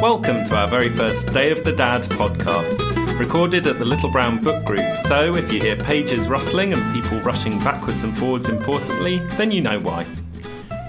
Welcome to our very first Day of the Dad podcast, recorded at the Little Brown Book Group. So, if you hear pages rustling and people rushing backwards and forwards importantly, then you know why.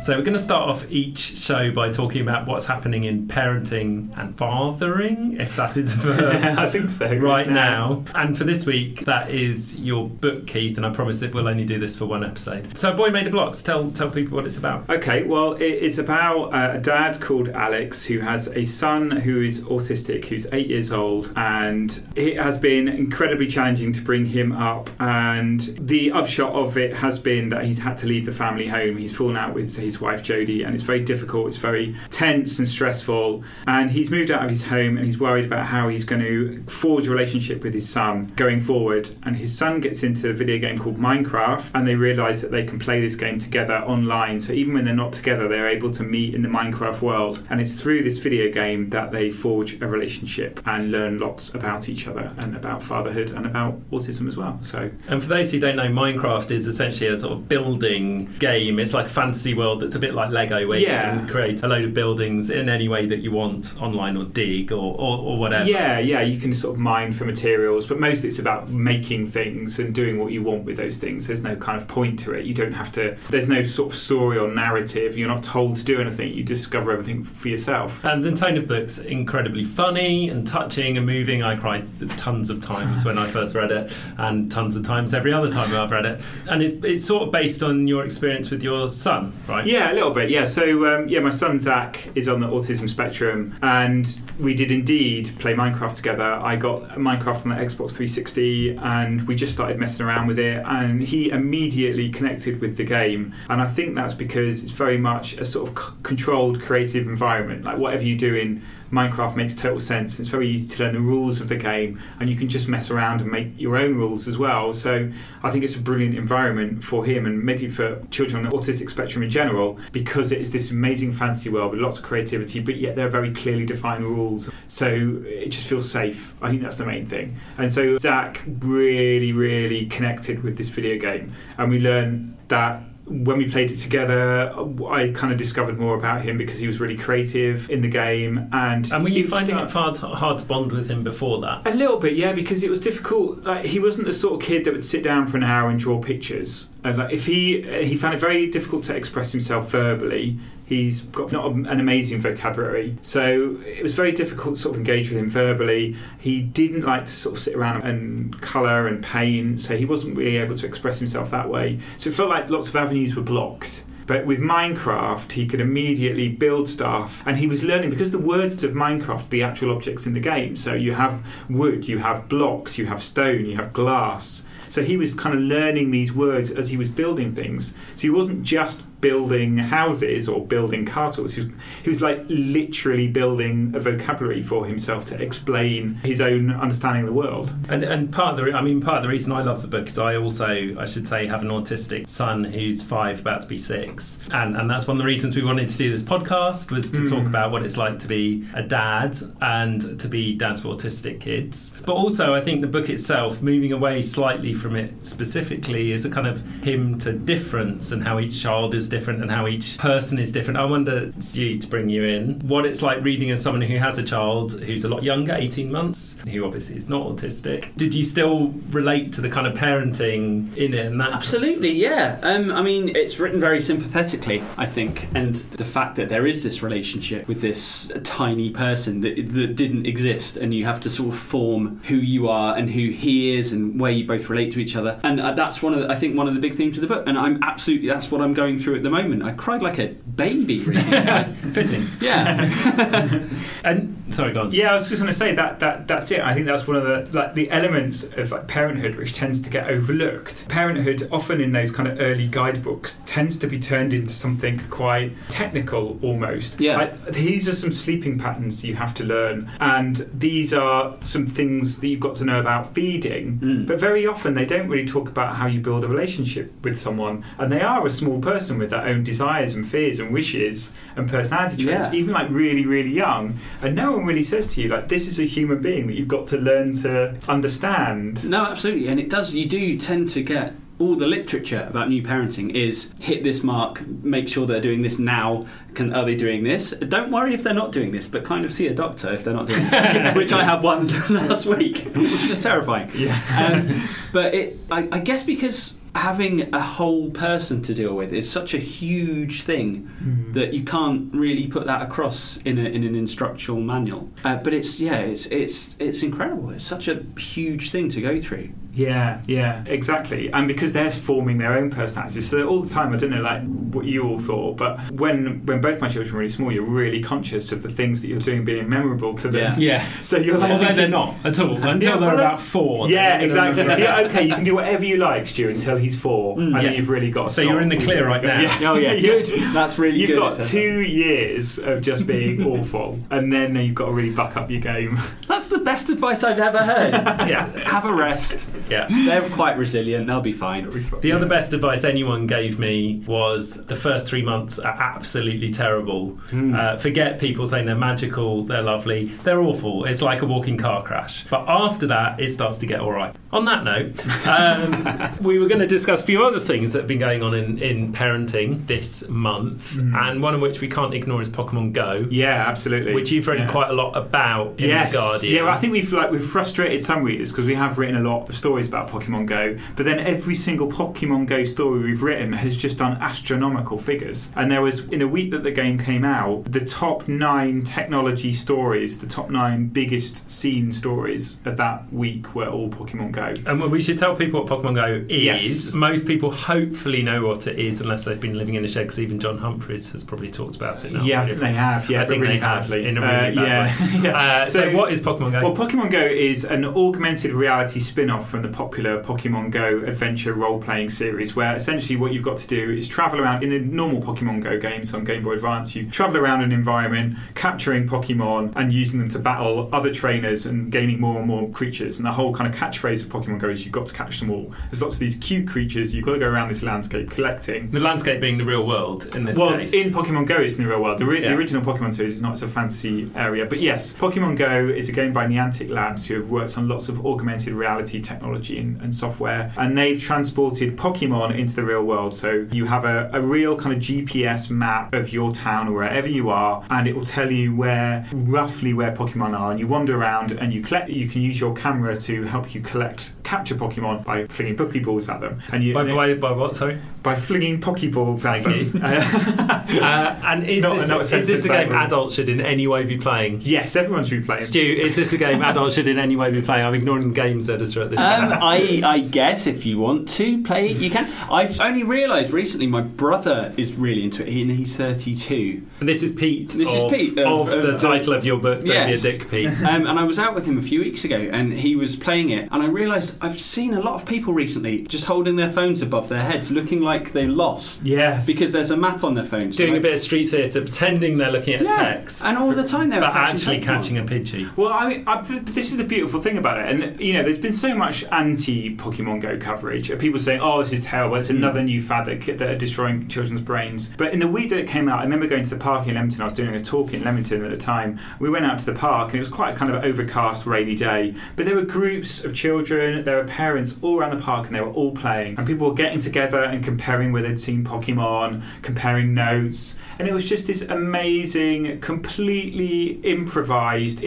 So, we're going to start off each show by talking about what's happening in parenting and fathering, if that is a verb. I think so. Right now. And for this week, that is your book, Keith, and I promise that we'll only do this for one episode. So, Boy Made of Blocks, tell, tell people what it's about. Okay, well, it is about uh, a dad called Alex who has a son who is autistic, who's eight years old, and it has been incredibly challenging to bring him up. And the upshot of it has been that he's had to leave the family home. He's fallen out with his wife Jodie, and it's very difficult. It's very tense and stressful. And he's moved out of his home, and he's worried about how he's going to forge a relationship with his son going forward. And his son gets into a video game called Minecraft, and they realise that they can play this game together online. So even when they're not together, they're able to meet in the Minecraft world. And it's through this video game that they forge a relationship and learn lots about each other and about fatherhood and about autism as well. So And for those who don't know, Minecraft is essentially a sort of building game. It's like a fantasy world that's a bit like Lego, where Yeah. you can create a load of buildings in any way that you want, online or dig or, or, or whatever. Yeah, yeah, you can sort of mine for materials, but mostly it's about making things and doing what you want with those things. There's no kind of point to it. You don't have to, there's no sort of story or narrative. You're not told to do anything. You discover everything for yourself. And the tone of book's incredibly funny and touching and moving. I cried tons of times when I first read it, and tons of times every other time I've read it. And it's, it's sort of based on your experience with your son, right? Yeah, a little bit. Yeah. So um, yeah, my son Zach is on the autism spectrum, and we did indeed play Minecraft together. I got Minecraft on the Xbox 360, and we just started messing around with it, and he immediately connected with the game. And I think that's because it's very much a sort of c- controlled, creative environment. Like whatever you do in Minecraft makes total sense. It's very easy to learn the rules of the game, and you can just mess around and make your own rules as well. So I think it's a brilliant environment for him, and maybe for children on the autistic spectrum in general, because it is this amazing fantasy world with lots of creativity, but yet there are very clearly defined rules. So it just feels safe. I think that's the main thing. And so Zach really, really connected with this video game, and we learned that when we played it together, I kind of discovered more about him because he was really creative in the game. And And were you finding it hard, hard to bond with him before that? a little bit, yeah, because it was difficult. Like he wasn't the sort of kid that would sit down for an hour and draw pictures. And like if he uh, he found it very difficult to express himself verbally. He's got not an amazing vocabulary, so it was very difficult to sort of engage with him verbally. He didn't like to sort of sit around and colour and paint, so he wasn't really able to express himself that way. So it felt like lots of avenues were blocked. But with Minecraft, he could immediately build stuff, and he was learning because the words of Minecraft the actual objects in the game. So you have wood, you have blocks, you have stone, you have glass. So he was kind of learning these words as he was building things. So he wasn't just building houses or building castles. He was, he was like literally building a vocabulary for himself to explain his own understanding of the world. And, and part of the, re- I mean, part of the reason I love the book is I also, I should say, have an autistic son who's five, about to be six, and and that's one of the reasons we wanted to do this podcast was to talk hmm. about what it's like to be a dad and to be dads for autistic kids. But also, I think the book itself, moving away slightly from it specifically, is a kind of hymn to difference and how each child is different and how each person is different. I wonder, you to bring you in, what it's like reading as someone who has a child who's a lot younger, 18 months, who obviously is not autistic. Did you still relate to the kind of parenting in it and that? Absolutely, yeah. Um, I mean, it's written very sympathetically, I think, and the fact that there is this relationship with this tiny person that, that didn't exist, and you have to sort of form who you are and who he is, and where you both relate to each other, and uh, that's one of the, I think one of the big themes of the book. And I'm absolutely that's what I'm going through at the moment. I cried like a baby. Really. Fitting. yeah. And sorry, go on. Yeah, I was just going to say that that that's it. I think that's one of the like the elements of like parenthood which tends to get overlooked. Parenthood, often in those kind of early guidebooks, tends to be turned into something quite technical almost. Yeah. Like, these are some sleeping patterns you have to learn, and these are some things that you've got to know about feeding. Mm. But very often they don't really talk about how you build a relationship with someone, and they are a small person with their own desires and fears and wishes and personality traits, Yeah. even like really, really young. And no one really says to you like, "This is a human being that you've got to learn to understand." No, absolutely, and it does. You do tend to get all the literature about new parenting is hit this mark, make sure they're doing this now. Can are they doing this? Don't worry if they're not doing this, but kind of see a doctor if they're not doing it. which I had one last week, which is terrifying. Yeah. Um, but it, I, I guess, because having a whole person to deal with is such a huge thing Mm. that you can't really put that across in, a, in an instructional manual. Uh, but it's yeah, it's it's it's incredible. It's such a huge thing to go through. Yeah, yeah, exactly. And because they're forming their own personalities, so all the time, I don't know, like what you all thought, but when when both my children were really small, you're really conscious of the things that you're doing being memorable to them. Yeah. Yeah. So you're like, Although they're not at all until Yeah, they're about four. Yeah, exactly. So, yeah, okay, you can do whatever you like, Stu, until he's four, mm, and yeah. then you've really got. To So you're in the clear right now. Yeah. Oh yeah, good. That's really You've good. got two years of just being awful, and then you've got to really buck up your game. That's the best advice I've ever heard. yeah. Have a rest. Yeah. They're quite resilient. They'll be fine. The other best advice anyone gave me was the first three months are absolutely terrible. Uh, forget people saying they're magical, they're lovely. They're awful. It's like a walking car crash. But after that, it starts to get all right. On that note, um, we were going to discuss a few other things that have been going on in, in parenting this month, and one of which we can't ignore is Pokemon Go. Yeah, absolutely. Which you've written Yeah. quite a lot about in yes. the Guardian. Yeah, well, I think we've like we've frustrated some readers because we have written a lot of stories about Pokemon Go, but then every single Pokemon Go story we've written has just done astronomical figures. And there was in the week that the game came out, the top nine technology stories, the top nine biggest scene stories of that week were all Pokemon Go. And we should tell people what Pokemon Go is. Yes. Most people hopefully know what it is, unless they've been living in a shed. Because even John Humphrys has probably talked about it. Now. yeah, I think they have. Yeah, I think really they have badly. in a really Uh, bad yeah. way. yeah. Uh, so, what is Pokemon Go? Well, Pokemon Go is an augmented reality spin off from the popular Pokemon Go adventure role playing series, where essentially what you've got to do is travel around in the normal Pokemon Go games on Game Boy Advance. You travel around an environment, capturing Pokemon and using them to battle other trainers and gaining more and more creatures. And the whole kind of catchphrase of Pokemon Go is you've got to catch them all. There's lots of these cute creatures, you've got to go around this landscape collecting. the landscape being the real world in this Well, case. in Pokemon Go, it's in the real world. The, ri- Yeah. the original Pokemon series is not it's a fantasy area, but yes, Pokemon Go is a game by Niantic Labs who have worked on lots of augmented reality technology and, and software, and they've transported Pokemon into the real world. So you have a, a real kind of GPS map of your town or wherever you are, and it will tell you where roughly where Pokemon are. And you wander around and you collect. You can use your camera to help you collect, capture Pokemon by flinging Pokeballs at them. And you by, by, by what? Sorry. by flinging Pokeballs at Thank them. Uh, and is Not- this, not a is this a game adults should in any way be playing? Yes, everyone should be playing. Stu, is this a game adults should in any way be playing? I'm ignoring the games editor at this Um, point. I, I guess if you want to play it, you can. I've only realised recently my brother is really into it, and he's 32. And this is Pete. This is Pete of, of- the of- title of your book. Don't Yes. be a dick, Pete. Um, and I was out with him a few weeks ago, and he was playing it, and I realised I've seen a lot of people recently just holding their phones above their heads, looking like they lost Yes. because there's a map on their phones. Doing a bit of street theatre, pretending they're looking at yeah, text, and all the time they're but actually Pokemon. catching a Pidgey. Well, I mean, I, this is the beautiful thing about it, and you know, there's been so much anti-Pokemon Go coverage. People saying, "Oh, this is terrible. It's hmm. another new fad that, that are destroying children's brains." But in the week that it came out, I remember going to the park in Leamington. I was doing a talk in Leamington at the time. We went out to the park, and it was quite a kind of overcast, rainy day. But there were groups of children, there were parents all around the park, and they were all playing. And people were getting together and comparing where they'd seen Pokemon, comparing notes, and it was just this amazing, completely improvised,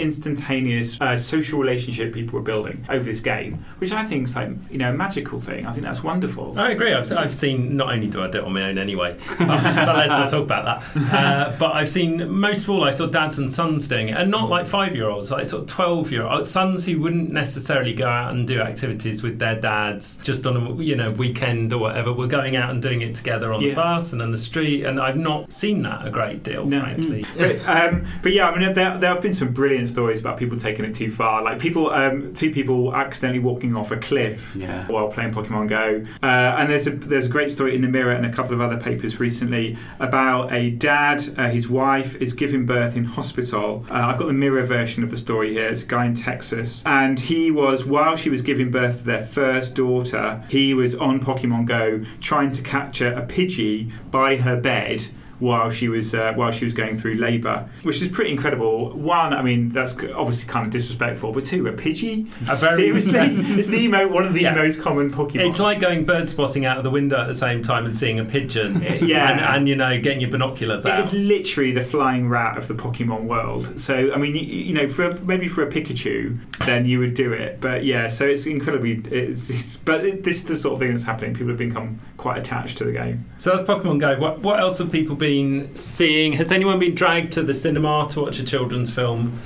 spontaneous uh, social relationship people were building over this game, which I think is like you know a magical thing. I think that's wonderful. I agree. I've, I've seen, not only do I do it on my own anyway, but, but let's not talk about that. Uh, but I've seen, most of all, I saw dads and sons doing it, and not like five year olds, like sort of 12 year olds, sons who wouldn't necessarily go out and do activities with their dads just on a you know weekend or whatever. We're going out and doing it together on Yeah. the bus and on the street, and I've not seen that a great deal, No. frankly. but, um, but yeah, I mean, there, there have been some brilliant stories about people taking it too far. Like people, um, two people accidentally walking off a cliff Yeah. while playing Pokemon Go. Uh, and there's a there's a great story in the Mirror and a couple of other papers recently about a dad. Uh, his wife is giving birth in hospital. Uh, I've got the Mirror version of the story here. It's a guy in Texas, and he was while she was giving birth to their first daughter, he was on Pokemon Go trying to capture a Pidgey by her bed while she was uh, while she was going through labour, which is pretty incredible. One, I mean, that's obviously kind of disrespectful, but two, a Pidgey. A very- Seriously, it's the mo- one of the Yeah. most common Pokemon. It's like going bird spotting out of the window at the same time and seeing a pigeon. Yeah. And, and you know, getting your binoculars It out. is literally the flying rat of the Pokemon world. So, I mean, you, you know, for a, maybe for a Pikachu, then you would do it. But yeah, so it's incredibly. It's, it's but it, this is the sort of thing that's happening. People have become quite attached to the game. So that's Pokemon Go. What, what else have people been seeing? Has anyone been dragged to the cinema to watch a children's film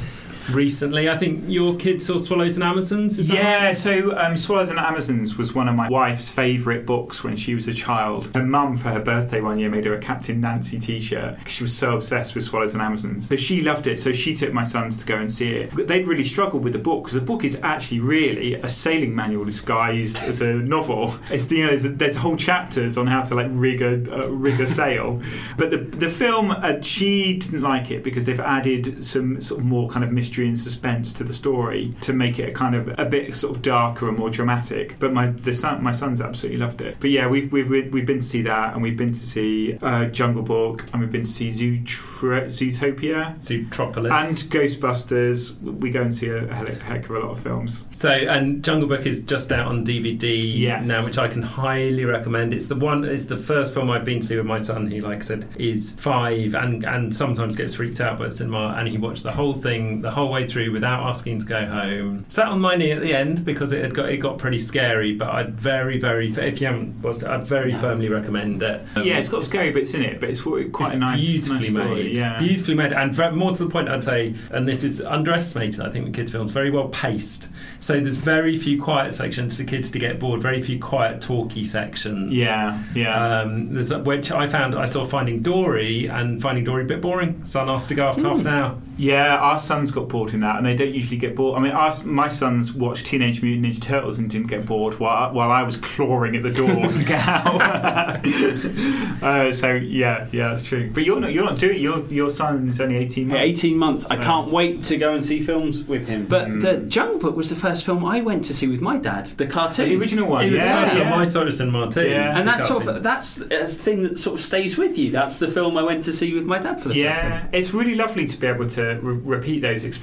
recently? I think your kid saw Swallows and Amazons. Is that Yeah, right? so um, Swallows and Amazons was one of my wife's favourite books when she was a child. Her mum, for her birthday one year, made her a Captain Nancy t shirt because she was so obsessed with Swallows and Amazons. So she loved it, so she took my sons to go and see it. They'd really struggled with the book because the book is actually really a sailing manual disguised as a novel. It's, you know, there's, there's whole chapters on how to like rig a, uh, rig a sail. But the, the film, uh, she didn't like it because they've added some sort of more kind of mystery and suspense to the story to make it a kind of a bit sort of darker and more dramatic. But my the son, my sons absolutely loved it. But yeah, we've we've, we've been to see that, and we've been to see uh, Jungle Book, and we've been to see Zootr- Zootopia. Zootropolis. And Ghostbusters, we go and see a heck heck of a lot of films. So, and Jungle Book is just out on DVD Yes. now, which I can highly recommend. It's the one, it's the first film I've been to with my son, who, like I said, is five and, and sometimes gets freaked out by the cinema. And he watched the whole thing the whole way through without asking to go home. Sat on my knee at the end because it had got it got pretty scary. But I'd very, very, if you haven't watched it, I'd very firmly recommend it. Um, yeah, it's got scary bits in it, but it's quite it's a nice, beautifully nice story. made. Yeah. Beautifully made. And more to the point, I'd say, and this is underestimated, I think, with kids' films, very well paced. So there's very few quiet sections for kids to get bored, very few quiet, talky sections. Yeah, yeah. Um, there's which I found I saw Finding Dory and Finding Dory a bit boring. Son asked to go after half an hour. Yeah, our son's got bored in that, and they don't usually get bored. I mean, our, my sons watched Teenage Mutant Ninja Turtles and didn't get bored while, while I was clawing at the door to get out. uh, so yeah, yeah, that's true. But you're not you're not doing your your son is only eighteen months. 18 months. I can't wait to go and see films with him. But Mm. the Jungle Book was the first film I went to see with my dad, the cartoon. The original one. it was yeah, the first yeah. film I saw at cinema too. Yeah. and that's sort of that's a thing that sort of stays with you. That's the film I went to see with my dad for the first Yeah, time. it's really lovely to be able to re- repeat those experiences.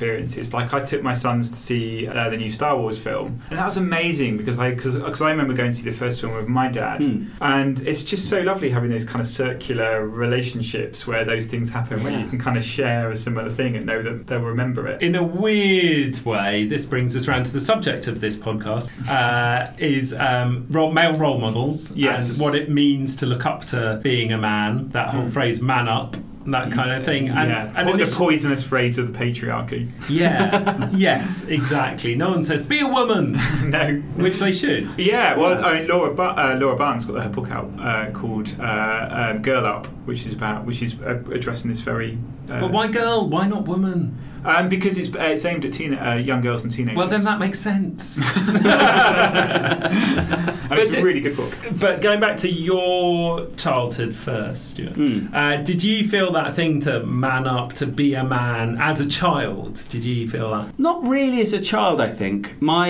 Like I took my sons to see uh, the new Star Wars film, and that was amazing because I because I remember going to see the first film with my dad, Hmm. and it's just so lovely having those kind of circular relationships where those things happen, where you can kind of share a similar thing and know that they'll remember it. In a weird way, this brings us round to the subject of this podcast: uh, is um, role, male role models Yes. and what it means to look up to being a man. That whole Mm. phrase "man up," that kind of thing. And, yeah, and Po- the poisonous phrase of the patriarchy. yeah, yes, exactly. No one says "be a woman," no. which they should. Yeah, well, I mean, Laura, ba- uh, Laura Bates got her book out uh, called uh, um, "Girl Up," which is about, which is uh, addressing this very. Uh, But why girl? Why not woman? Um, because it's, uh, it's aimed at teen- uh, young girls and teenagers. Well, then that makes sense. And it's a really good book. But going back to your childhood first, Stuart, Mm. uh, did you feel that thing to man up, to be a man as a child? Did you feel that? Not really as a child, I think. My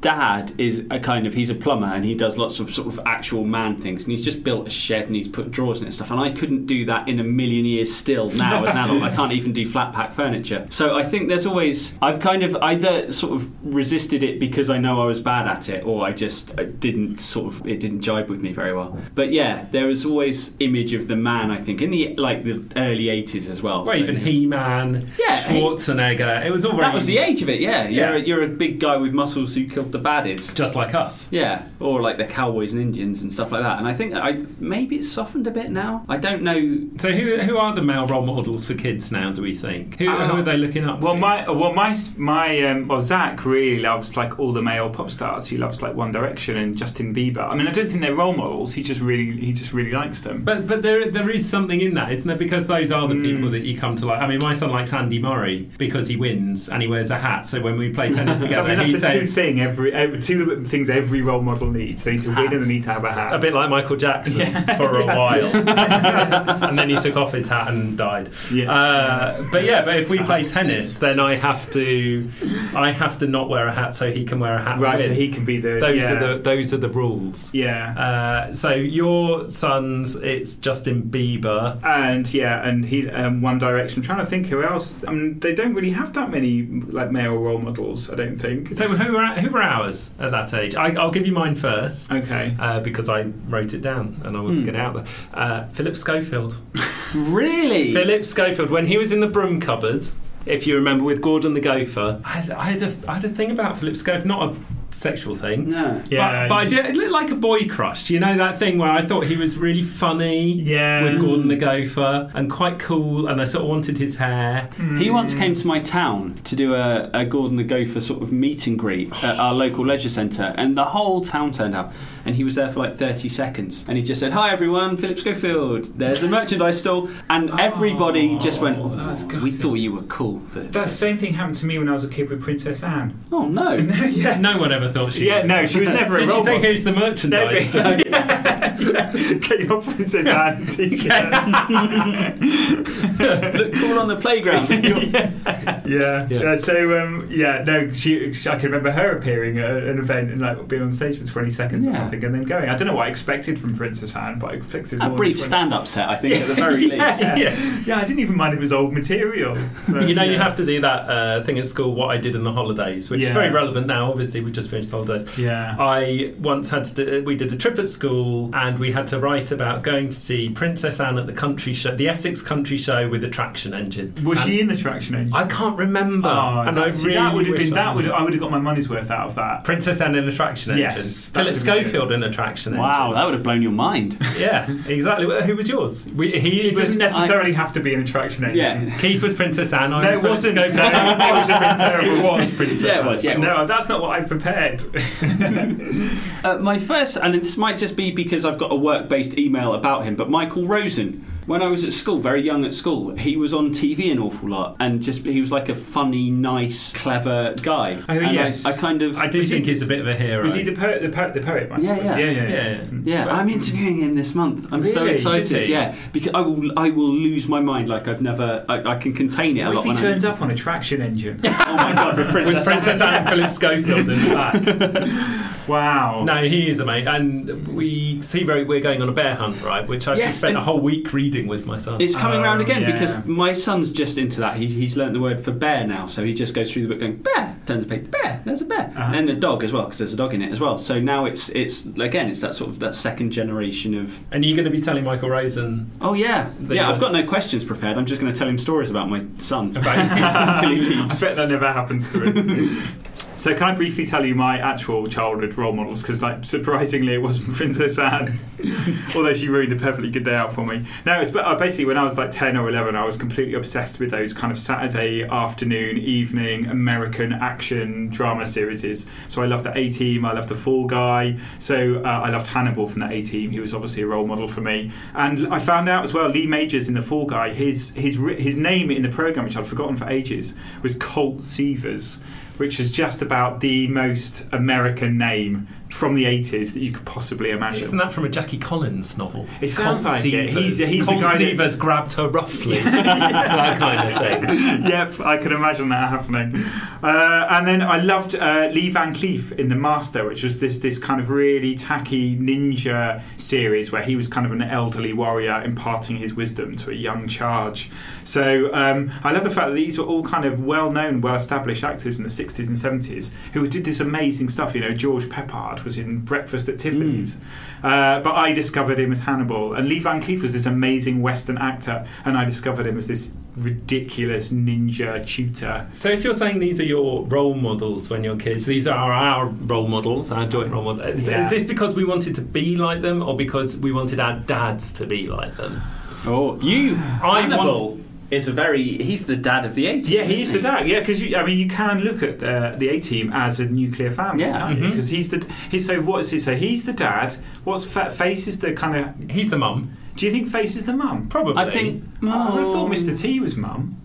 dad is a kind of he's a plumber and he does lots of sort of actual man things and he's just built a shed and he's put drawers in it and stuff. And I couldn't do that in a million years still now as an adult. I can't even do flat pack furniture. So I think there's always I've kind of either sort of resisted it because I know I was bad at it or I just I didn't sort of it didn't jibe with me very well. But yeah there is always image of the man I think in the like the early 80s as well. Well, So- even He-Man, Yeah, Schwarzenegger. It was all very that was the age of it yeah. You're, Yeah. A, you're a big guy with muscles who killed the baddies just like us. Yeah, or like the cowboys and Indians and stuff like that. And I think I maybe it's softened a bit now. I don't know. So who who are the male role models for kids now? Do we think who, Uh, who are they looking up Well, to? my well, my my um, well, Zach really loves like all the male pop stars. He loves like One Direction and Justin Bieber. I mean, I don't think they're role models. He just really he just really likes them. But but there there is something in that, isn't there? Because those are the Mm. people that you come to like. I mean, my son likes Andy Murray because he wins and he wears a hat. So when we play tennis I together, mean, that's he the two says thing every, every two things every role model needs. They need to win and they need to have a hat. a bit like Michael Jackson for a while, and then he took off his hat and died. Yeah. Uh, but yeah, but if we play tennis, then I have to I have to not wear a hat so he can wear a hat. right, so he can be the those yeah. are the those are the rules. yeah. Uh, so your son's it's Justin Bieber. and yeah, and he um, One Direction. I'm trying to think who else. I mean, they don't really have that many like male role models. I don't think. So who were who were ours at that age? I, I'll give you mine first. Okay. Uh, because I wrote it down and I want to get it out there. Uh, Philip Schofield. Really? Philip Schofield, when he was in the broom cupboard, if you remember, with Gordon the Gopher, I had, I had, a, I had a thing about Philip Schofield, not a sexual thing. No. Yeah, but, but I did, it looked like a boy crush. Do you know that thing where I thought he was really funny Yeah. with Gordon the Gopher and quite cool, and I sort of wanted his hair. He once came to my town to do a, a Gordon the Gopher sort of meet and greet at our local leisure centre, and the whole town turned up. And he was there for like 30 seconds. And he just said, Hi everyone, Philip Schofield. There's the merchandise stall. And oh, everybody just went, Oh, that's "Oh, We thought you were cool, Philip. That same thing happened to me when I was a kid with Princess Anne. Oh no. yeah. No one ever thought she Yeah, was. no, she was never a Did role she say, model. here's the merchandise? but- yeah, yeah. Get your Princess Anne t-shirts. Look cool on the playground. yeah. Yeah. yeah. So um, yeah, no, she, she. I can remember her appearing at an event and like being on stage for twenty seconds or something, and then going. I don't know what I expected from Princess Anne, but I expected a more brief 20 stand up set, I think, at the very least. Yeah. Yeah. yeah, I didn't even mind if it was old material. But, You know, you have to do that uh, thing at school, what I did in the holidays, which is very relevant now. Obviously, we just finished the holidays. Yeah. I once had to do, we did a trip at school and we had to write about going to see Princess Anne at the country show, the Essex Country Show with the traction engine. Was And she in the traction engine? I can't remember, Oh, and I really that would have been I that would. I would have got my money's worth out of that. Princess Anne in a traction engine. Yes, Philip would've been good. Schofield in a traction Wow, engine. that would have blown your mind. Yeah, exactly. Who was yours? We, he It was. doesn't necessarily have to be an attraction engine. Yeah. Keith was Princess Anne. I No, was it wasn't. Schofield. No, it wasn't. It was Princess Yeah, it was, yeah. No, that's not what I've prepared. Uh, my first, and this might just be because I've got a work based email about him, but Michael Rosen. When I was at school, very young at school, he was on TV an awful lot, and just he was like a funny, nice, clever guy. Oh, and yes. I, I kind of, I do think he- he's a bit of a hero. Was he the poet? The poet? The poet? Michael? Yeah, yeah. yeah, yeah. Yeah. Mm. yeah, Well, I'm interviewing him this month. I'm so excited. Yeah, because I will, I will lose my mind like I've never. I, I can contain it a lot. if he when I'm- turns up on a traction engine? Oh my god, with Princess, with Princess Anne and Philip Schofield in the back. wow. No, he is a mate, and we see very, we're going on a bear hunt, right? Which I've Yes, just spent a and- whole week reading with my son. It's coming Oh, round again yeah. because my son's just into that. He's, he's learnt the word for bear now, so he just goes through the book going bear, turns the page, bear, there's a bear, Uh-huh. and the dog as well because there's a dog in it as well. So now it's it's again it's that sort of that second generation of and you're going to be telling Michael Rosen oh yeah The- yeah I've got no questions prepared. I'm just going to tell him stories about my son about until he I leaves. bet that never happens to him. So can I briefly tell you my actual childhood role models? Because like surprisingly, it wasn't Princess Anne, although she ruined a perfectly good day out for me. No, it's but uh, basically when I was like ten or eleven, I was completely obsessed with those kind of Saturday afternoon, evening American action drama series. So I loved the A Team, I loved the Fall Guy. So uh, I loved Hannibal from the A Team. He was obviously a role model for me. And I found out as well, Lee Majors in the Fall Guy, his his his name in the program, which I'd forgotten for ages, was Colt Seavers which is just about the most American name from the 80s that you could possibly imagine. Isn't that from a Jackie Collins novel? It sounds Colt like it. He's- he's the guy that's- grabbed her roughly. that kind of thing. yep, I can imagine that happening. Uh, and then I loved uh, Lee Van Cleef in The Master, which was this this kind of really tacky ninja series where he was kind of an elderly warrior imparting his wisdom to a young charge. So um, I love the fact that these were all kind of well known, well established actors in the 60s and 70s who did this amazing stuff. You know, George Peppard was in Breakfast at Tiffany's. Uh, but I discovered him as Hannibal, and Lee Van Cleef was this amazing Western actor, and I discovered him as this ridiculous ninja tutor. So if you're saying these are your role models when you're kids, these are our role models, our joint role models. Is, Yeah. is this because we wanted to be like them, or because we wanted our dads to be like them? Oh, you, I Hannibal, want- is a very. He's the dad of the 80s. Yeah, he's the isn't dad. Yeah, because I mean, you can look at the the A team as a nuclear family, Yeah. can't you? Mm-hmm. Because he's the he's so what is he? So he's the dad. What's fa- face is the kind of? He's the mum, Do you think face is the mum? probably. I think. Oh, I would have thought Mr. T was mum.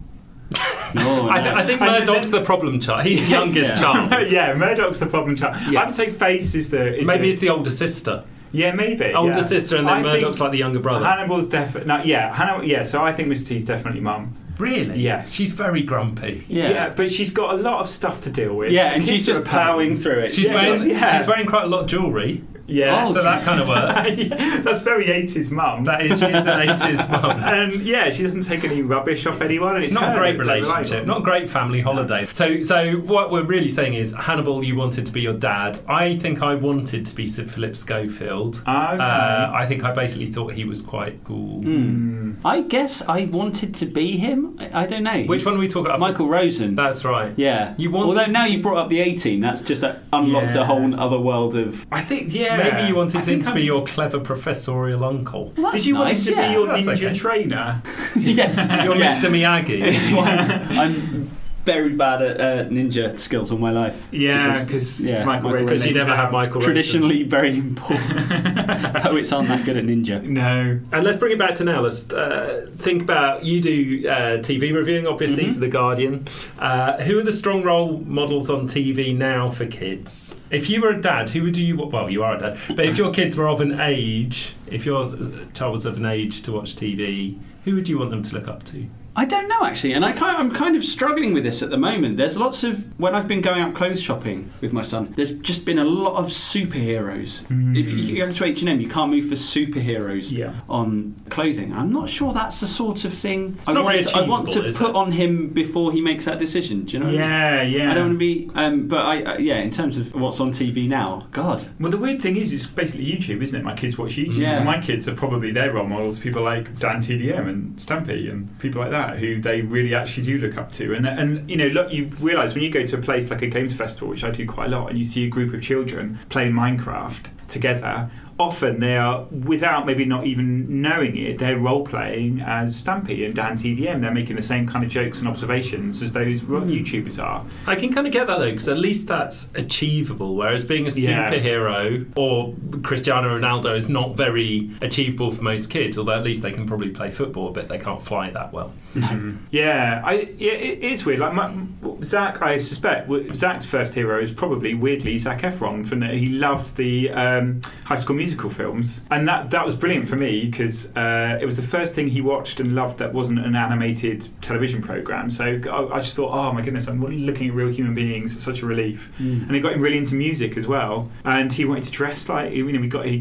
No, I, th- I think And Murdock's the problem child. He's the youngest Yeah. child. yeah, Murdock's the problem child. I would say face is the is Maybe the, it's the older sister. Yeah maybe Older yeah. sister, and then I Murdock's like the younger brother. Hannibal's definitely no, yeah Hannibal yeah. So I think Mr. T's definitely mum. really? Yes. She's very grumpy. yeah. but she's got a lot of stuff to deal with. Yeah, and she's just ploughing through it. She's Yeah, wearing yeah. she's wearing quite a lot of jewellery, Yeah, Oh, so that kind of works. that's very 80s mum. that is, she is an 80s mum. and yeah, she doesn't take any rubbish off anyone. And It's not a great that they rely relationship, on. not a great family holiday. So, so what we're really saying is, Hannibal, you wanted to be your dad. I think I wanted to be Sir Philip Schofield. Ah, okay. Uh, I think I basically thought he was quite cool. Hmm. I guess I wanted to be him. I, I don't know. Which one are we talking about? Michael Rosen. That's right. yeah. You wanted Although now be- you've brought up the 18, that's just a, unlocks Yeah. a whole other world of. I think yeah. Maybe you wanted I him to I'm- be your clever professorial uncle. Well, that's Did you nice, want him to yeah. be your That's ninja okay. trainer? yes. You're yeah. Mr. Miyagi. I'm very bad at uh, ninja skills all my life. Yeah, because yeah, Michael, Michael Because you never had. Michael Rosen. Traditionally very important. Poets aren't that good at ninja. No. And let's bring it back to now. Let's uh, think about you do uh, TV reviewing, obviously Mhm. for the Guardian. Uh, who are the strong role models on TV now for kids? If you were a dad, who would you? Well, you are a dad, but if your kids were of an age, if your child was of an age to watch TV, who would you want them to look up to? I don't know actually, and I I'm kind of struggling with this at the moment. There's lots of when I've been going out clothes shopping with my son. There's just been a lot of superheroes. If you, go to H and M, you can't move for superheroes Yeah. on clothing. I'm not sure that's the sort of thing I want. to, I want to put it? on him before he makes that decision. Do you know? what I mean? Yeah, yeah. I don't want to be, um, but I, uh, yeah. In terms of what's on TV now, God, Well, the weird thing is, it's basically YouTube, isn't it? My kids watch YouTube. Yeah. So my kids are probably their role models, people like Dan TDM and Stampy and people like that, who they really actually do look up to. And, and you know, look, you realise when you go to a place like a games festival, which I do quite a lot, and you see a group of children playing Minecraft together, often they are, without maybe not even knowing it, they're role playing as Stampy and Dan TDM. They're making the same kind of jokes and observations as those hmm. YouTubers are. I can kind of get that though, because at least that's achievable. Whereas being a Yeah. superhero or Cristiano Ronaldo is not very achievable for most kids. Although at least they can probably play football, but they can't fly that well. Yeah, I yeah, it's weird. Like my, Zach, I suspect Zach's first hero is probably weirdly Zac Efron. From the, he loved the um, High School Musical films, and that that was brilliant for me because uh, it was the first thing he watched and loved that wasn't an animated television program. So I, I just thought, oh my goodness, I'm looking at real human beings. It's such a relief. And it got him really into music as well. And he wanted to dress like you know we got he,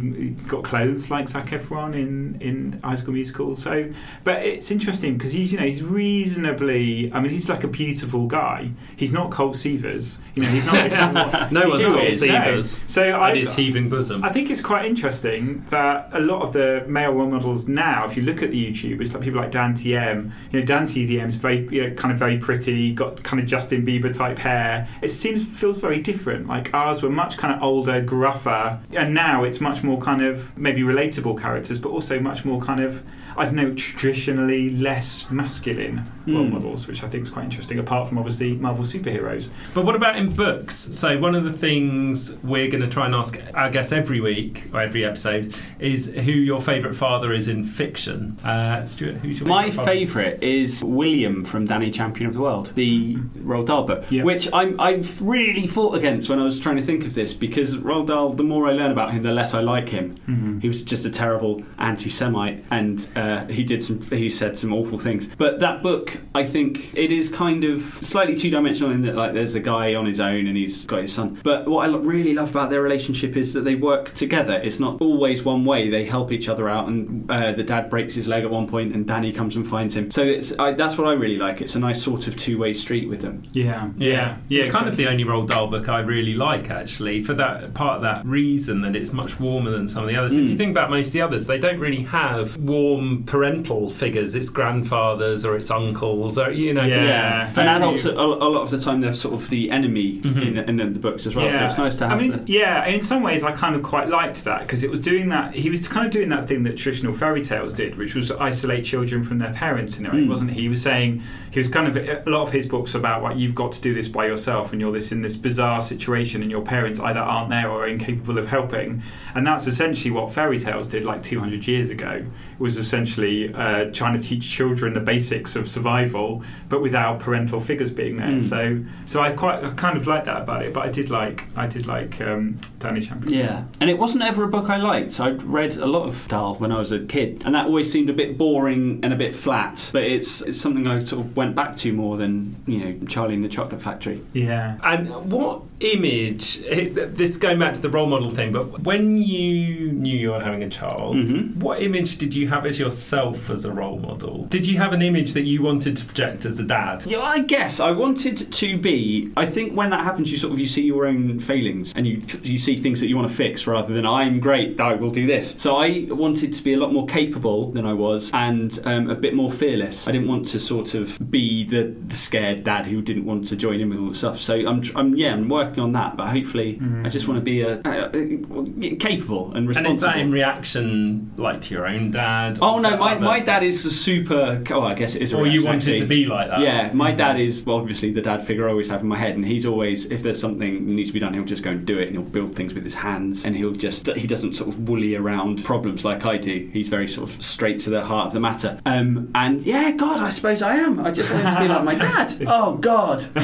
got clothes like Zac Efron in in High School Musical. So, but it's interesting because he's you know he's reasonably. I mean he's like a beautiful guy. He's not Colt Seavers. You know he's not. This, No one's got is, no. Seavers. So I, his heaving bosom. I think it's quite interesting that a lot of the male role models now, if you look at the YouTube, it's like people like Dan TDM. You know, Dan TDM is very you know, kind of very pretty, got kind of Justin Bieber type hair. It seems feels very different. Like ours were much kind of older, gruffer, and now it's much more kind of maybe relatable characters, but also much more kind of I don't know, traditionally less masculine role Mm. models, which I think is quite interesting. Apart from obviously Marvel superheroes. But what about in books? So one of the things we're going to try and ask our guests every week or every episode is who your favourite father is in fiction. Uh, Stuart, who's your My favourite father? favourite is William from Danny Champion of the World, the Roald Dahl book, Yeah. which I'm, I've really fought against when I was trying to think of this because Roald Dahl, the more I learn about him, the less I like him. Mm-hmm. He was just a terrible anti-Semite, and uh, he did some. He said some awful things. But that book, I think, it is kind of slightly two-dimensional in that, like, there's a guy on his own and he's got his son. But what I really love about their relationship is that they work together. It's not always one way. They help each other out, and uh, the dad breaks his leg at one point, and Danny comes and finds him. So it's I, that's what I really like. It's a nice sort of two-way street with them. Yeah, Yeah, yeah. it's kind of the only Roald Dahl book I really like, actually, for that part of that reason that it's much warmer than some of the others. If you Mm. think about most of the others, they don't really have warm parental figures. It's grandfathers or it's uncles or you know. Yeah. and adults a, a lot of the time they're sort of the enemy Mhm. in, in the books as well. So it's nice to have. I mean, the, yeah, in some ways, I kind of quite liked that because it was doing that. He was kind of doing that thing that traditional fairy tales did, which was isolate children from their parents. In a way, Mm. wasn't he? He was saying he was kind of a lot of his books about like you've got to do this by yourself, and you're this in this bizarre situation, and your parents either aren't there or are incapable of helping. And that's essentially what fairy tales did, like 200 years ago. Was essentially uh, trying to teach children the basics of survival, but without parental figures being there. Mm. So, so I quite, I kind of liked that about it. But I did like, I did like um, Danny Champion. Yeah, and it wasn't ever a book I liked. I read a lot of Dahl when I was a kid, and that always seemed a bit boring and a bit flat. But it's it's something I sort of went back to more than you know Charlie and the Chocolate Factory. Yeah. And what image? it- This going back to the role model thing, but when you knew you were having a child, Mhm. what image did you have as yourself as a role model? Did you have an image that you wanted to project as a dad? Yeah, I guess I wanted to be. I think when that happens, you sort of you see your own failings and you you see things that you want to fix rather than I'm great, I will do this. So I wanted to be a lot more capable than I was and um, a bit more fearless. I didn't want to sort of be the, the scared dad who didn't want to join in with all the stuff. So I'm, I'm yeah, I'm working on that. But hopefully, I just want to be a, a, a- capable and responsible. And is that in reaction, like to your own dad? Oh no, my, my dad is a super. Oh, I guess it is. A Or you wanted actually. to be like that? Yeah, my dad is well, obviously the dad figure I always have in my head, and he's always if there's something that needs to be done, he'll just go and do it, and he'll build things with his hands, and he'll just he doesn't sort of woolly around problems like I do. He's very sort of straight to the heart of the matter. Um, and yeah, God, I suppose I am. I just wanted to be like my dad. oh God,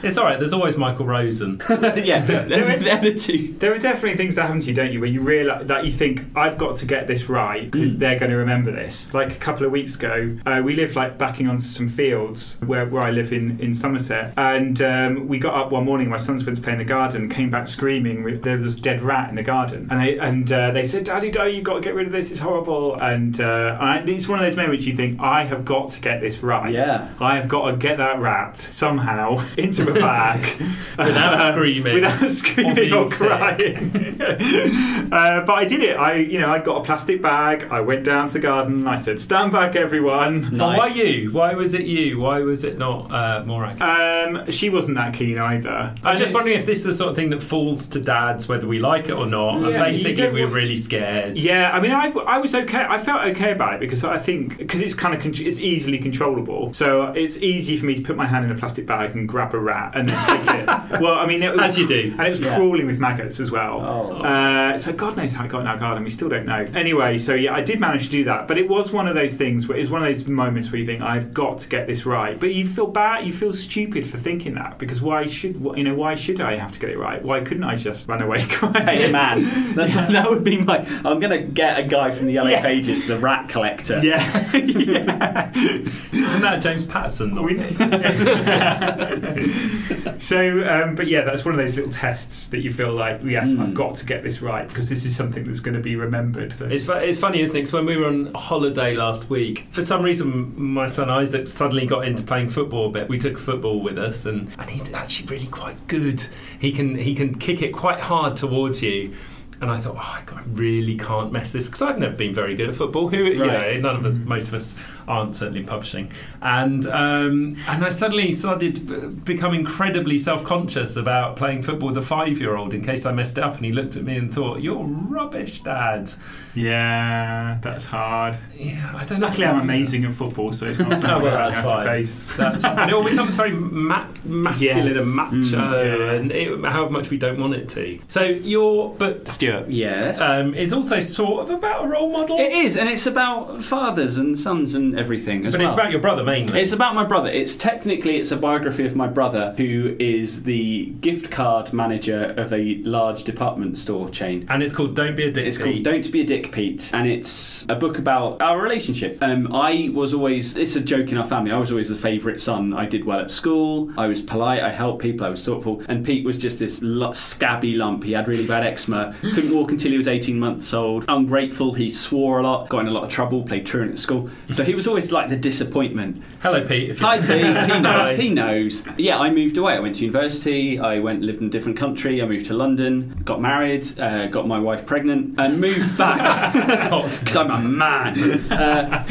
It's all right. There's always Michael Rosen. yeah, they're, they're the two. There are definitely things that happen to you, don't you, where you realise that you think I've got to get this right because Mm. they're going to remember this. Like a couple of weeks ago, uh, we live like backing onto some fields where, where I live in in Somerset, and um, we got up one morning. My sons went to play in the garden, came back screaming. with- There was a dead rat in the garden, and they and uh, they said, "Daddy, Daddy, you've got to get rid of this. It's horrible." And uh, I, it's one of those moments you think I have got to get this right. Yeah. I have got to get that rat somehow into a bag Without screaming without screaming or or, crying. uh, but I did it. I, you know, I got a plastic bag. I went down to the garden. I said, "Stand back, everyone." But why Nice. you? Why was it you? Why was it not uh, more accurate? Um, she wasn't that keen either. I'm And just wondering if this is the sort of thing that falls to dads, whether we like it or not. Yeah, and basically, we're really scared. Yeah, I mean, I, I was okay. I felt okay about it because I think because it's kind of con- it's easily controllable. So it's easy for me to put my hand in a plastic bag and grab a rat and then take it. Well, I mean, it was, As you do. and it was Yeah. crawling with maggots as well. Oh. Uh, so God knows how it got in our garden. We still don't know. Anyway, so yeah, I did manage to do that, but it was one of those things where it was one of those moments where you think I've got to get this right, but you feel bad, you feel stupid for thinking that because why should you know why should I have to get it right? Why couldn't I just run away crying? Hey man, That's, that would be my. I'm gonna get a guy from the Yellow Yeah. Pages, the rat collector. Yeah, yeah. Isn't that James Patterson? so, um, but yeah, that's one of those little tests that you feel like, yes, Mm. I've got to get this right because this is something that's going to be remembered. It's, fu- it's funny, isn't it? Because when we were on holiday last week, for some reason, my son Isaac suddenly got into playing football a bit. We took football with us, and, and he's actually really quite good. He can he can kick it quite hard towards you. And I thought, oh, I really can't mess this because I've never been very good at football. Who, you know, none of us, most of us aren't certainly in publishing, and um, and I suddenly started become incredibly self conscious about playing football with a five year old in case I messed it up, and he looked at me and thought, "You're rubbish, Dad." Yeah, that's hard. Yeah, I don't know. Luckily, I'm amazing at football, so it's not something Oh, well, I that's have to face. That's and it all becomes very ma- masculine Yes. and macho, Mm, yeah. and it, however much we don't want it to. So your book, Stuart, Yes. um, is also sort of about a role model, it is, and it's about fathers and sons and everything as but well. it's about your brother mainly. It's about my brother. It's technically it's a biography of my brother, who is the gift card manager of a large department store chain. and it's called "Don't Be a Dick." It's Pete. called Don't Be a Dick, Pete, and it's a book about our relationship. Um, I was always, it's a joke in our family, I was always the favourite son. I did well at school, I was polite, I helped people, I was thoughtful, and Pete was just this scabby lump. He had really bad eczema, couldn't walk until he was 18 months old, ungrateful, he swore a lot, got in a lot of trouble, played truant at school. So he was always like the disappointment. Hello, Pete. If Hi, Pete. He knows. He knows. Yeah, I moved away. I went to university. I went lived in a different country. I moved to London. Got married. Uh, got my wife pregnant, and moved back because I'm a man. Uh,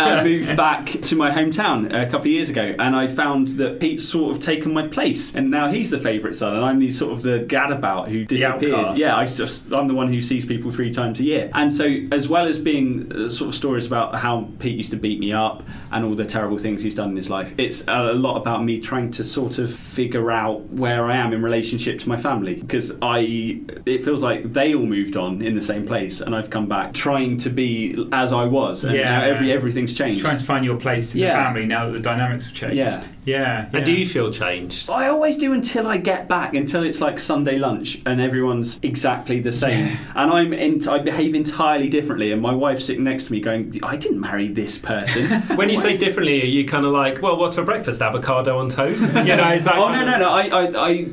and moved back to my hometown a couple of years ago, and I found that Pete's sort of taken my place, and now he's the favourite son, and I'm the sort of the gadabout who disappeared. Yeah, I just I'm the one who sees people three times a year, and so as well as being uh, sort of stories about how Pete used to beat me up and all the terrible things he's done in his life, it's a lot about me trying to sort of figure out where I am in relationship to my family because I it feels like they all moved on in the same place, and I've come back trying to be as I was, and Yeah. now every everything's changed. Trying to find your place in Yeah. the family now that the dynamics have changed. Yeah. yeah. And do you feel changed? I always do until I get back, until it's like Sunday lunch and everyone's exactly the same. And I'm in, I behave entirely differently, and my wife's sitting next to me going, I didn't marry this person. When you say differently, are you kind of like, well, what's for breakfast? Avocado on toast? You know, is that? Oh no of- no no! I I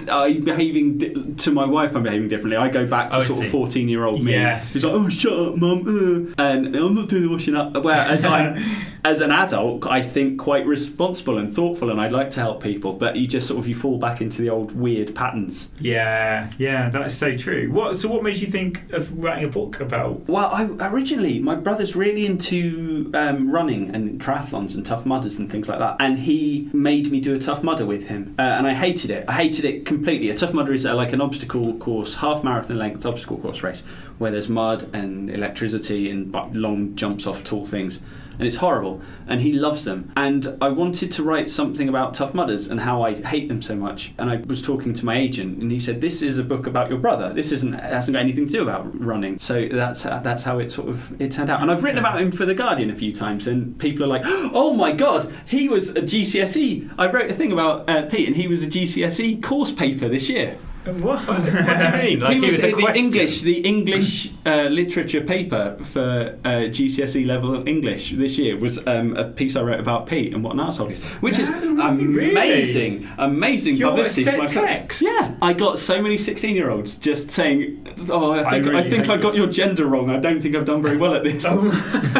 I, I behaving di- to my wife. I'm behaving differently. I go back to Oh, sort of 14 year old me. Yes. Who's like, oh shut up, mum, uh," and I'm not doing the washing up. Whereas I'm, as an adult, I think quite responsible and thoughtful, and I'd like to help people. But you just sort of you fall back into the old weird patterns. Yeah, yeah, that's so true. What? So, what made you think of writing a book about? Well, I, originally, my brother's really into um, running and triathlons and tough mudders and things like that. And he made me do a tough mudder with him. Uh, and I hated it. I hated it completely. A tough mudder is uh, like an obstacle course, half marathon length obstacle course race, where there's mud and electricity and long jumps off tall things. And it's horrible. And he loves them. And I wanted to write something about tough mudders and how I hate them so much. And I was talking to my agent, and he said, "This is a book about your brother. This isn't hasn't got anything to do about running." So that's that's how it sort of it turned out. And I've written about him for the Guardian a few times, and people are like, "Oh my God, he was a GCSE." I wrote a thing about uh, Pete, and he was a GCSE course paper this year. What? What do you mean? Like he he was a the question? English, the English uh, literature paper for uh, GCSE level English this year was um, a piece I wrote about Pete and what an arsehole he is, which is No, really? amazing, amazing Your publicity. for set my friend. text? Yeah, I got so many sixteen-year-olds just saying, "Oh, I I think I, really think I got you." your gender wrong. I don't think I've done very well at this."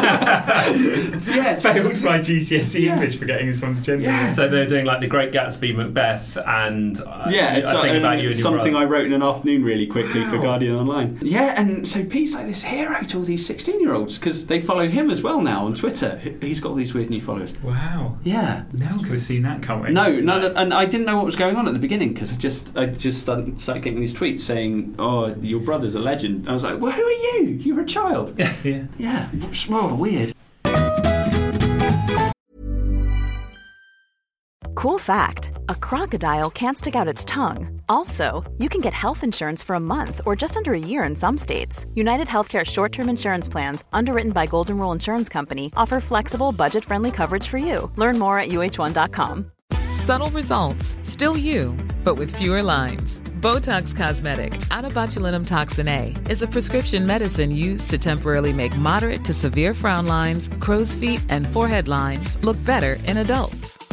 yeah, Failed my GCSE Yeah. English for getting someone's gender. Yeah. So they're doing like the Great Gatsby, Macbeth, and uh, Yeah, it's I think like, about um, you and your something brother. I wrote in an afternoon really quickly for Guardian Online. Yeah, and so Pete's like this hero to all these 16 year olds because they follow him as well now on Twitter. He's got all these weird new followers. Wow. Yeah. Never could have seen that coming. No, no, no, and I didn't know what was going on at the beginning because I just, I just started, started getting these tweets saying, "Oh, your brother's a legend." I was like, "Well, who are you? You're a child." Yeah. yeah, oh, weird. Cool fact a crocodile can't stick out its tongue. Also, you can get health insurance for a month or just under a year in some states. United Healthcare short term insurance plans, underwritten by Golden Rule Insurance Company, offer flexible, budget friendly coverage for you. Learn more at uh1.com. Subtle results, still you, but with fewer lines. Botox Cosmetic, onabotulinumtoxinA, is a prescription medicine used to temporarily make moderate to severe frown lines, crow's feet, and forehead lines look better in adults.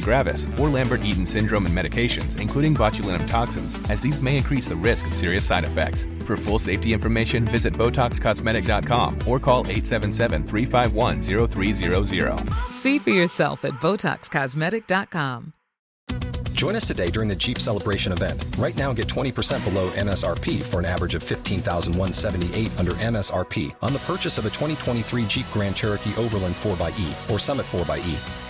gravis, or Lambert-Eaton syndrome and medications, including botulinum toxins, as these may increase the risk of serious side effects. For full safety information, visit BotoxCosmetic.com or call 877-351-0300. See for yourself at BotoxCosmetic.com. Join us today during the Jeep Celebration event. Right now, get 20% below MSRP for an average of 15178 under MSRP on the purchase of a 2023 Jeep Grand Cherokee Overland 4xE or Summit 4xE.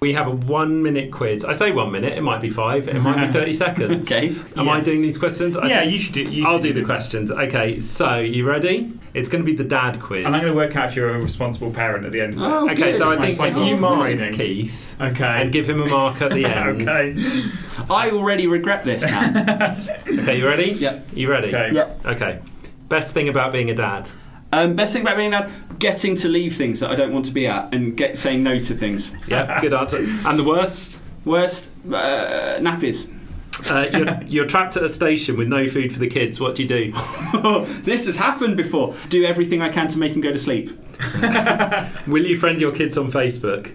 We have a one minute quiz. I say one minute, it might be five, it might be 30 seconds. Okay. Am I doing these questions? I Yeah, think- you should do. You I'll should do the questions. Okay, so you ready? It's going to be the dad quiz. And I'm going to work out if you're a responsible parent at the end. Of Oh, it. okay, so I My think if you psychological mark. Keith Okay. and give him a mark at the end. okay. I already regret this now. Okay, you ready? Yep. You ready? Okay. yep. Okay. Best thing about being a dad. Um, best thing about being a dad, getting to leave things that I don't want to be at and get saying no to things. Yeah, good answer. And the worst? Worst, uh, nappies. Uh, you're, you're trapped at a station with no food for the kids. What do you do? this has happened before. Do everything I can to make them go to sleep. Will you friend your kids on Facebook?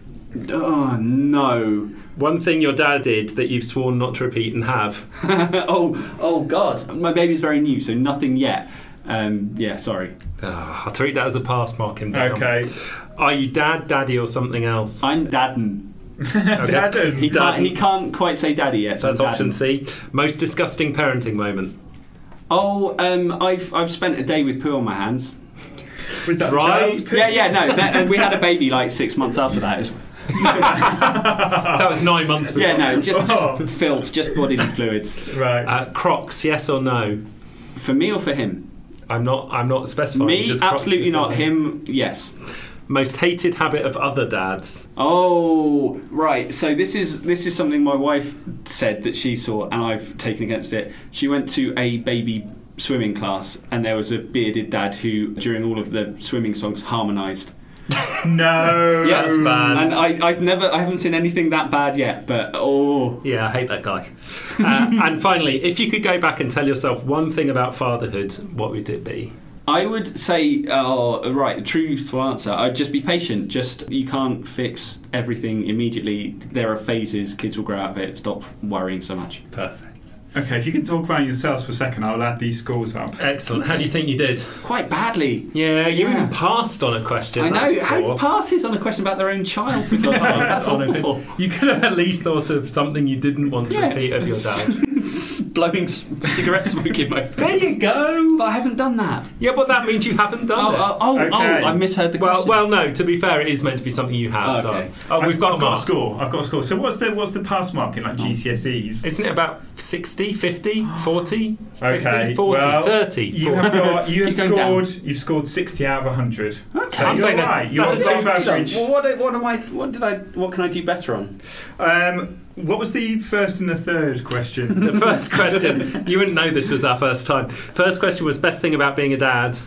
Oh no. One thing your dad did that you've sworn not to repeat and have. oh, oh God. My baby's very new, so nothing yet. Um, yeah, sorry. Ah, I'll treat that as a pass, mark him down. Okay. Are you dad, daddy, or something else? I'm dadden. Okay. Dadden. He can't, he can't quite say daddy yet. So That's I'm option dadden. C. Most disgusting parenting moment. Oh, um, I've I've spent a day with poo on my hands. Was that Right. child's poo? Yeah, yeah, no. That, and we had a baby like six months after that. It was- That was nine months before. yeah, no, just, Oh. just filth, just bodily fluids. Right. Uh, Crocs, yes or no? For me or for him? I'm not. I'm not specifying. me, just absolutely not. Him, yes. Most hated habit of other dads. Oh, right. So this is this is something my wife said that she saw, and I've taken against it. She went to a baby swimming class, and there was a bearded dad who, during all of the swimming songs, harmonised. no. Yeah, That's bad. And I, I've never, I haven't seen anything that bad yet. But oh, Yeah, I hate that guy. Uh, and finally, if you could go back and tell yourself one thing about fatherhood, what would it be? I would say, oh, right, truthful answer. I'd just be patient. Just you can't fix everything immediately. There are phases. Kids will grow out of it. Stop worrying so much. Perfect. Okay, if you can talk about yourselves for a second, I'll add these scores up. Excellent. How do you think you did? Quite badly. Yeah, you Yeah. even passed on a question. I know. That's How passes on a question about their own child? For that's awful. You could have at least thought of something you didn't want to Yeah. repeat of your dad. Blowing s- cigarette smoke in my face. there you go. But I haven't done that. Yeah, but that means you haven't done Oh, it. oh, oh, Okay. oh, I misheard the well, question. well, no. To be fair, it is meant to be something you have Okay. done. Oh, we've I've, got I've a got a score. I've got a score. So what's the what's the pass mark in like GCSEs? Isn't it about 60, 50, 40, 50, Okay, 40, well, 30? You have got you have Keep going scored you've scored sixty out of hundred. Okay. So I'm you're saying that's- You're that's a above two- average. Well, what, what am I? What did I? What can I do better on? Um, what was the first and the third question? The first question, you wouldn't know this was our first time. First question was best thing about being a dad.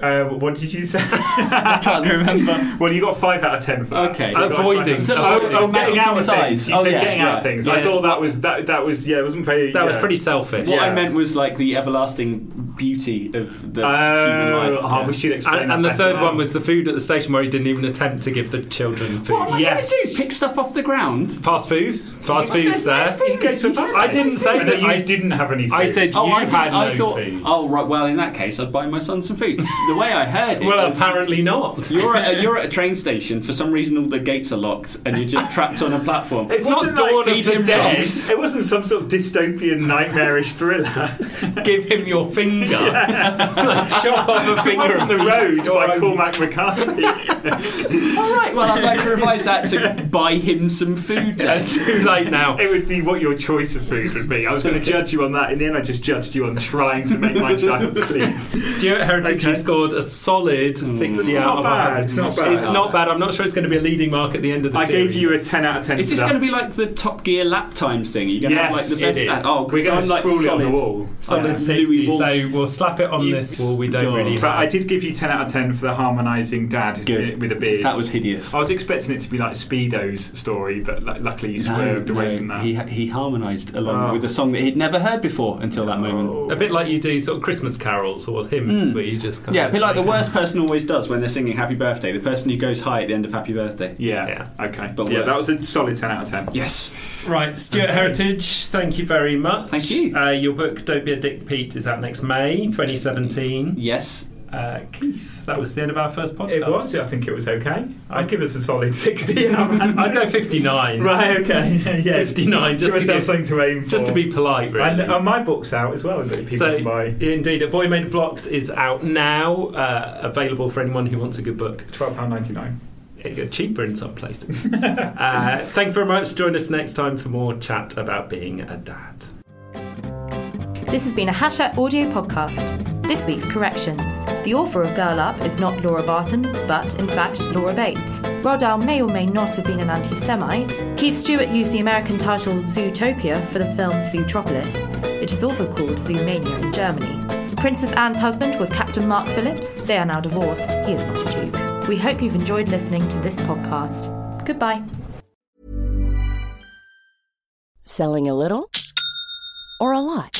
uh, what did you say? I can't remember. well, you got five out of ten for that. Okay. you got Avoiding. So- avoiding. Oh, oh, getting out of things. You Oh, said yeah, getting out of things. Yeah. I thought that was that that was yeah, it wasn't very. That was pretty selfish. What I meant was like the everlasting beauty of the oh, human Oh, life. oh, we should explain And, that and the better. third one was the food at the station where he didn't even attempt to give the children food. What am I Yes. going to do? Pick stuff off the ground? Fast food. Fast food's there. You go to a bar. I didn't say And that. you I, didn't have any food. I said Oh, you I, had no I thought. food. Oh, right. Well, in that case, I'd buy my son some food. The way I heard it. well, was- apparently not. You're at, a, you're at a train station. For some reason, all the gates are locked, and you're just trapped on a platform. It's not Dawn like of the Dead. It wasn't some sort of dystopian nightmarish thriller. Give him your finger. Finger. like, chop off a finger. wasn't the road it to your by own- Cormac McCarthy. All right, well, I'd like to revise that to buy him some food. Yeah, it's too late now. it would be what your choice of food would be. I was going to judge you on that. In the end, I just judged you on trying to make my child sleep. Stuart Heritage, Okay. you scored a solid 60 It's out not of bad, 100. it's not bad. It's not bad. I'm not sure it's going to be a leading mark at the end of the I series. gave you a 10 out of 10 Is this going to be like the Top Gear lap times thing? Are you going to have like the best? it is. Oh, We're going to I'm like sprawl it on the solid. wall. solid Yeah. 60, Louis so we'll slap it on You this wall. We don't dog. really But I did give you 10 out of 10 for the harmonising dad Good. with a beard. That was hideous. I was expecting it to be like Speedo's story, but lu- luckily you swerved away from that. He he harmonised along Oh. with a song that he'd never heard before until that moment. A bit like you do sort of Christmas carols or hymns Mm. where you just kind Yeah, a bit like the make worst person always does when they're singing Happy Birthday. The person who goes high at the end of Happy Birthday. yeah. Yeah. Okay. But yeah, worse. that was a solid 10 out of 10. Yes. Right, Stuart Okay. Heritage, thank you very much. Thank you. Uh, your book, Don't Be a Dick Pete, is out next May 2017. Yes. Uh, Keith, that was the end of our first podcast. It was. I think it was okay. I'd give us a solid 60 out of 100. I'd go 59. Right, okay. yeah. 59, just give to, ourselves give- something to aim for. just to be polite, really. And uh, my book's out as well that people so, can buy. indeed, A Boy Made of Blocks is out now, uh, available for anyone who wants a good book. £12.99. It get cheaper in some places. uh, thank you very much. Join us next time for more chat about being a dad. This has been a Hachette audio podcast. This week's corrections. The author of Girl Up is not Laura Barton, but in fact Laura Bates. Roald Dahl may or may not have been an anti Semite. Keith Stuart used the American title Zootopia for the film Zootropolis. It is also called Zoomania in Germany. Princess Anne's husband was Captain Mark Phillips. They are now divorced. He is not a duke. We hope you've enjoyed listening to this podcast. Goodbye. Selling a little or a lot?